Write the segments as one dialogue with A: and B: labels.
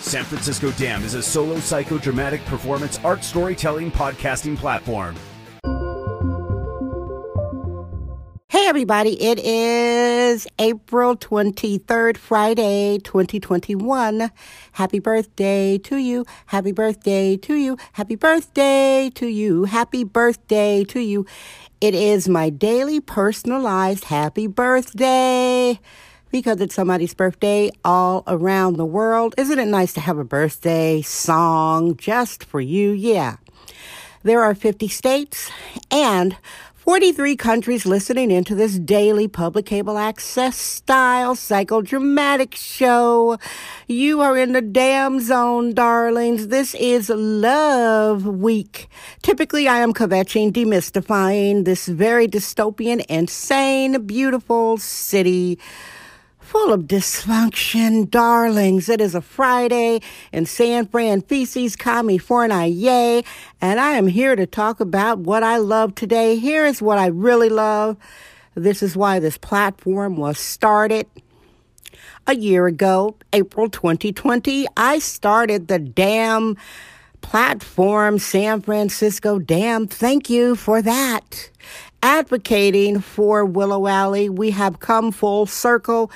A: San Francisco Dam is a solo psychodramatic performance art storytelling podcasting platform.
B: Hey, everybody, it is April 23rd, Friday, 2021. Happy birthday to you. Happy birthday to you. Happy birthday to you. Happy birthday to you. It is my daily personalized happy birthday because it's somebody's birthday all around the world. Isn't it nice to have a birthday song just for you? Yeah. There are 50 states and 43 countries listening into this daily public cable access style psychodramatic show. You are in the damn zone, darlings. This is Love Week. Typically, I am kvetching, demystifying this very dystopian, insane, beautiful city full of dysfunction, darlings. It is a Friday in San Fran Feces, California, and I am here to talk about what I love today. Here is what I really love. This is why this platform was started. A year ago, April 2020, I started the damn platform, San Francisco Dam. Thank you for that advocating for Willow Alley. We have come full circle.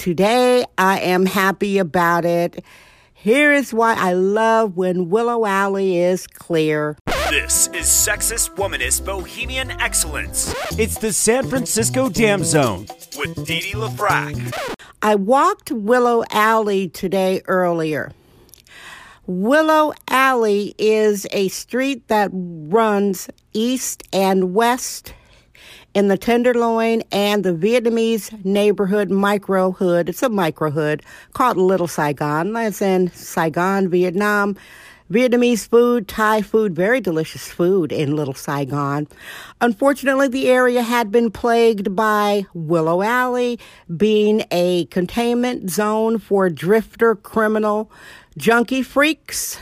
B: Today, I am happy about it. Here is why I love when Willow Alley is clear.
A: This is Sexist Womanist Bohemian Excellence. It's the San Francisco Dam Zone with Didi LaFrac.
B: I walked Willow Alley today earlier. Willow Alley is a street that runs east and west in the Tenderloin and the Vietnamese neighborhood micro hood. It's a micro hood called Little Saigon. That's in Saigon, Vietnam. Vietnamese food, Thai food, very delicious food in Little Saigon. Unfortunately, the area had been plagued by Willow Alley being a containment zone for drifter criminal junkie freaks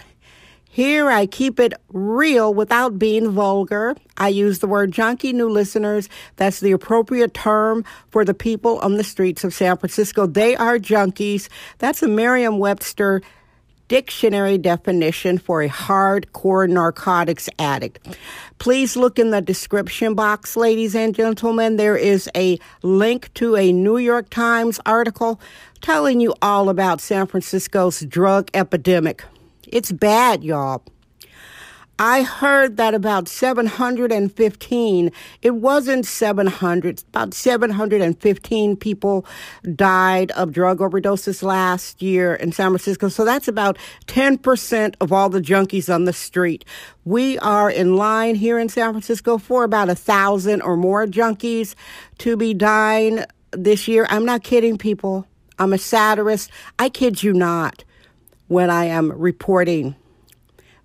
B: here I keep it real without being vulgar. I use the word junkie, new listeners. That's the appropriate term for the people on the streets of San Francisco. They are junkies. That's a Merriam Webster dictionary definition for a hardcore narcotics addict. Please look in the description box, ladies and gentlemen. There is a link to a New York Times article telling you all about San Francisco's drug epidemic. It's bad, y'all. I heard that about 715, it wasn't 700, about 715 people died of drug overdoses last year in San Francisco. So that's about 10% of all the junkies on the street. We are in line here in San Francisco for about a thousand or more junkies to be dying this year. I'm not kidding, people. I'm a satirist. I kid you not when I am reporting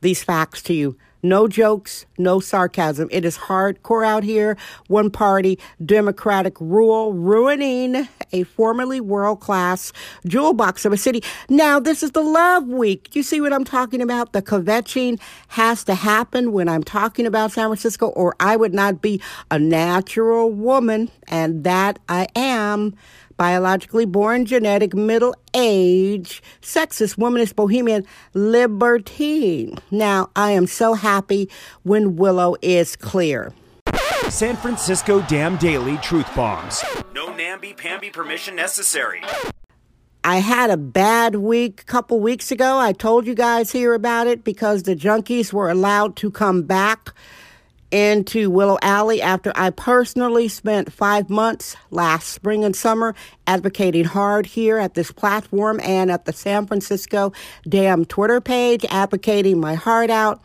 B: these facts to you. No jokes, no sarcasm. It is hardcore out here. One party, Democratic rule, ruining a formerly world class jewel box of a city. Now, this is the love week. You see what I'm talking about? The kvetching has to happen when I'm talking about San Francisco, or I would not be a natural woman, and that I am biologically born, genetic, middle age, sexist, womanist, bohemian, libertine. Now, I am so happy when Willow is clear.
A: San Francisco Dam Daily Truth Bombs. No namby-pamby permission necessary.
B: I had a bad week a couple weeks ago. I told you guys here about it because the junkies were allowed to come back into Willow Alley after I personally spent five months last spring and summer advocating hard here at this platform and at the San Francisco Dam Twitter page, advocating my heart out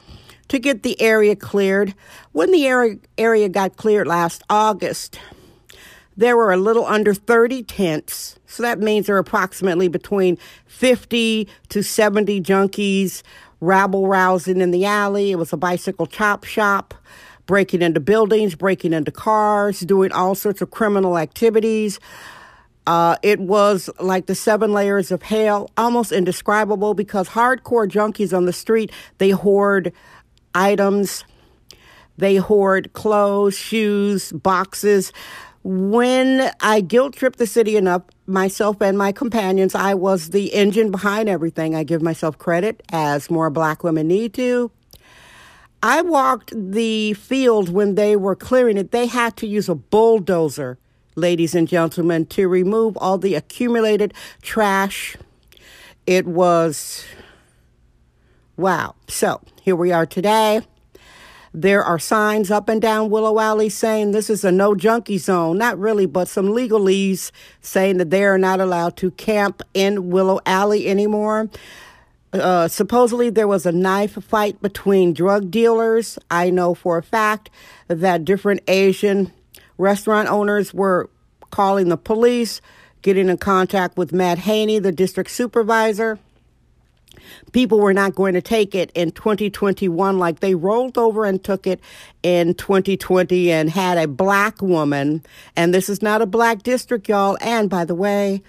B: to get the area cleared. When the area, area got cleared last August, there were a little under 30 tents. So that means there are approximately between 50 to 70 junkies rabble rousing in the alley. It was a bicycle chop shop, breaking into buildings, breaking into cars, doing all sorts of criminal activities. Uh, it was like the seven layers of hell, almost indescribable because hardcore junkies on the street, they hoard items, they hoard clothes, shoes, boxes. When I guilt tripped the city enough, myself and my companions, I was the engine behind everything. I give myself credit, as more black women need to. I walked the field when they were clearing it. They had to use a bulldozer ladies and gentlemen, to remove all the accumulated trash. It was wow. So here we are today. There are signs up and down Willow Alley saying this is a no junkie zone. Not really, but some legalese saying that they are not allowed to camp in Willow Alley anymore. Uh, supposedly, there was a knife fight between drug dealers. I know for a fact that different Asian Restaurant owners were calling the police, getting in contact with Matt Haney, the district supervisor. People were not going to take it in 2021 like they rolled over and took it in 2020 and had a black woman. And this is not a black district, y'all. And by the way,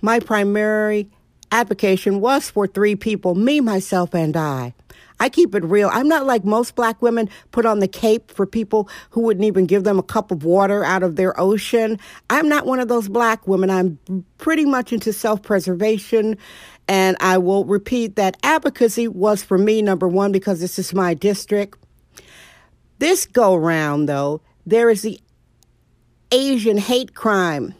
B: my primary advocation was for three people me, myself, and I. I keep it real. I'm not like most black women put on the cape for people who wouldn't even give them a cup of water out of their ocean. I'm not one of those black women. I'm pretty much into self preservation. And I will repeat that advocacy was for me, number one, because this is my district. This go round, though, there is the Asian hate crime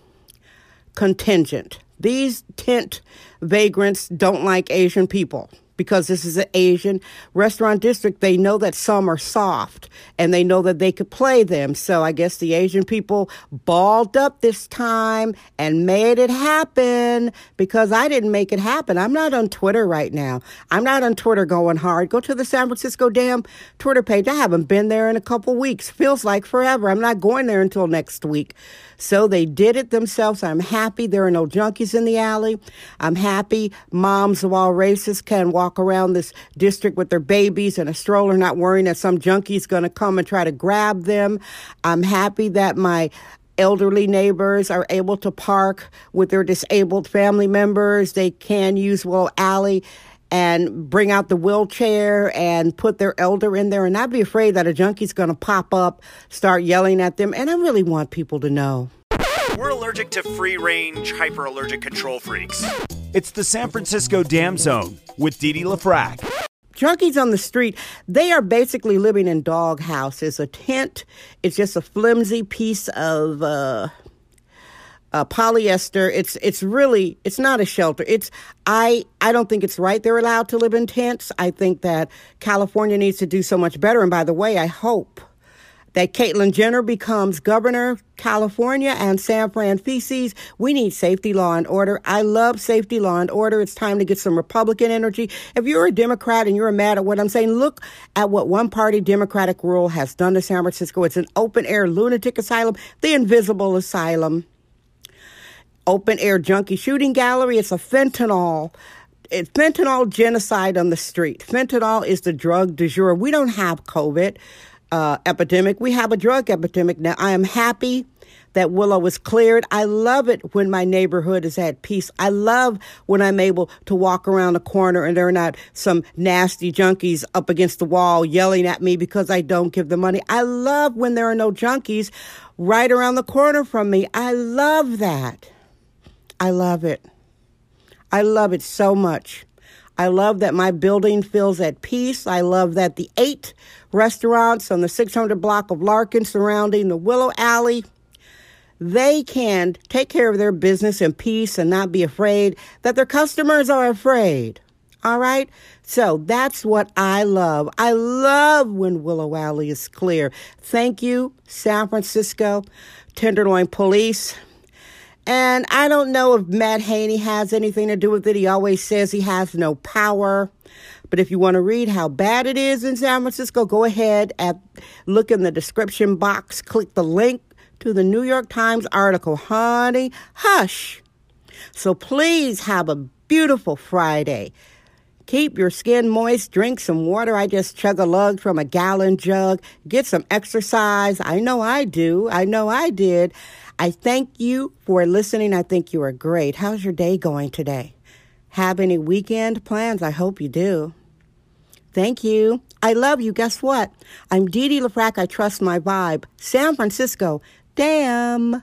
B: contingent. These tent vagrants don't like Asian people because this is an Asian restaurant district, they know that some are soft and they know that they could play them. So I guess the Asian people balled up this time and made it happen because I didn't make it happen. I'm not on Twitter right now. I'm not on Twitter going hard. Go to the San Francisco Dam Twitter page. I haven't been there in a couple weeks. Feels like forever. I'm not going there until next week. So they did it themselves. I'm happy there are no junkies in the alley. I'm happy moms of all races can walk around this district with their babies and a stroller, not worrying that some junkie's going to come and try to grab them. I'm happy that my elderly neighbors are able to park with their disabled family members. They can use Willow Alley and bring out the wheelchair and put their elder in there and not be afraid that a junkie's going to pop up, start yelling at them. And I really want people to know.
A: We're allergic to free range, hyperallergic control freaks. It's the San Francisco Dam Zone with Didi LaFrac.
B: Junkies on the street, they are basically living in dog houses. A tent, it's just a flimsy piece of uh, uh, polyester. It's it's really it's not a shelter. It's I I don't think it's right they're allowed to live in tents. I think that California needs to do so much better. And by the way, I hope that Caitlyn Jenner becomes governor California and San Francisco. We need safety law and order. I love safety law and order. It's time to get some Republican energy. If you're a Democrat and you're mad at what I'm saying, look at what one party Democratic rule has done to San Francisco. It's an open air lunatic asylum, the invisible asylum open air junkie shooting gallery. It's a fentanyl. Fentanyl genocide on the street. Fentanyl is the drug du jour. We don't have COVID uh, epidemic. We have a drug epidemic now. I am happy that Willow was cleared. I love it when my neighborhood is at peace. I love when I'm able to walk around the corner and there are not some nasty junkies up against the wall yelling at me because I don't give them money. I love when there are no junkies right around the corner from me. I love that. I love it. I love it so much. I love that my building feels at peace. I love that the eight restaurants on the 600 block of Larkin surrounding the Willow Alley, they can take care of their business in peace and not be afraid that their customers are afraid. All right? So that's what I love. I love when Willow Alley is clear. Thank you, San Francisco Tenderloin Police. And I don't know if Matt Haney has anything to do with it. He always says he has no power. But if you want to read how bad it is in San Francisco, go ahead and look in the description box, click the link to the New York Times article. Honey, hush. So please have a beautiful Friday. Keep your skin moist, drink some water. I just chug a lug from a gallon jug. Get some exercise. I know I do. I know I did. I thank you for listening. I think you are great. How's your day going today? Have any weekend plans? I hope you do. Thank you. I love you. Guess what? I'm Dee Dee LaFrac. I trust my vibe. San Francisco. Damn.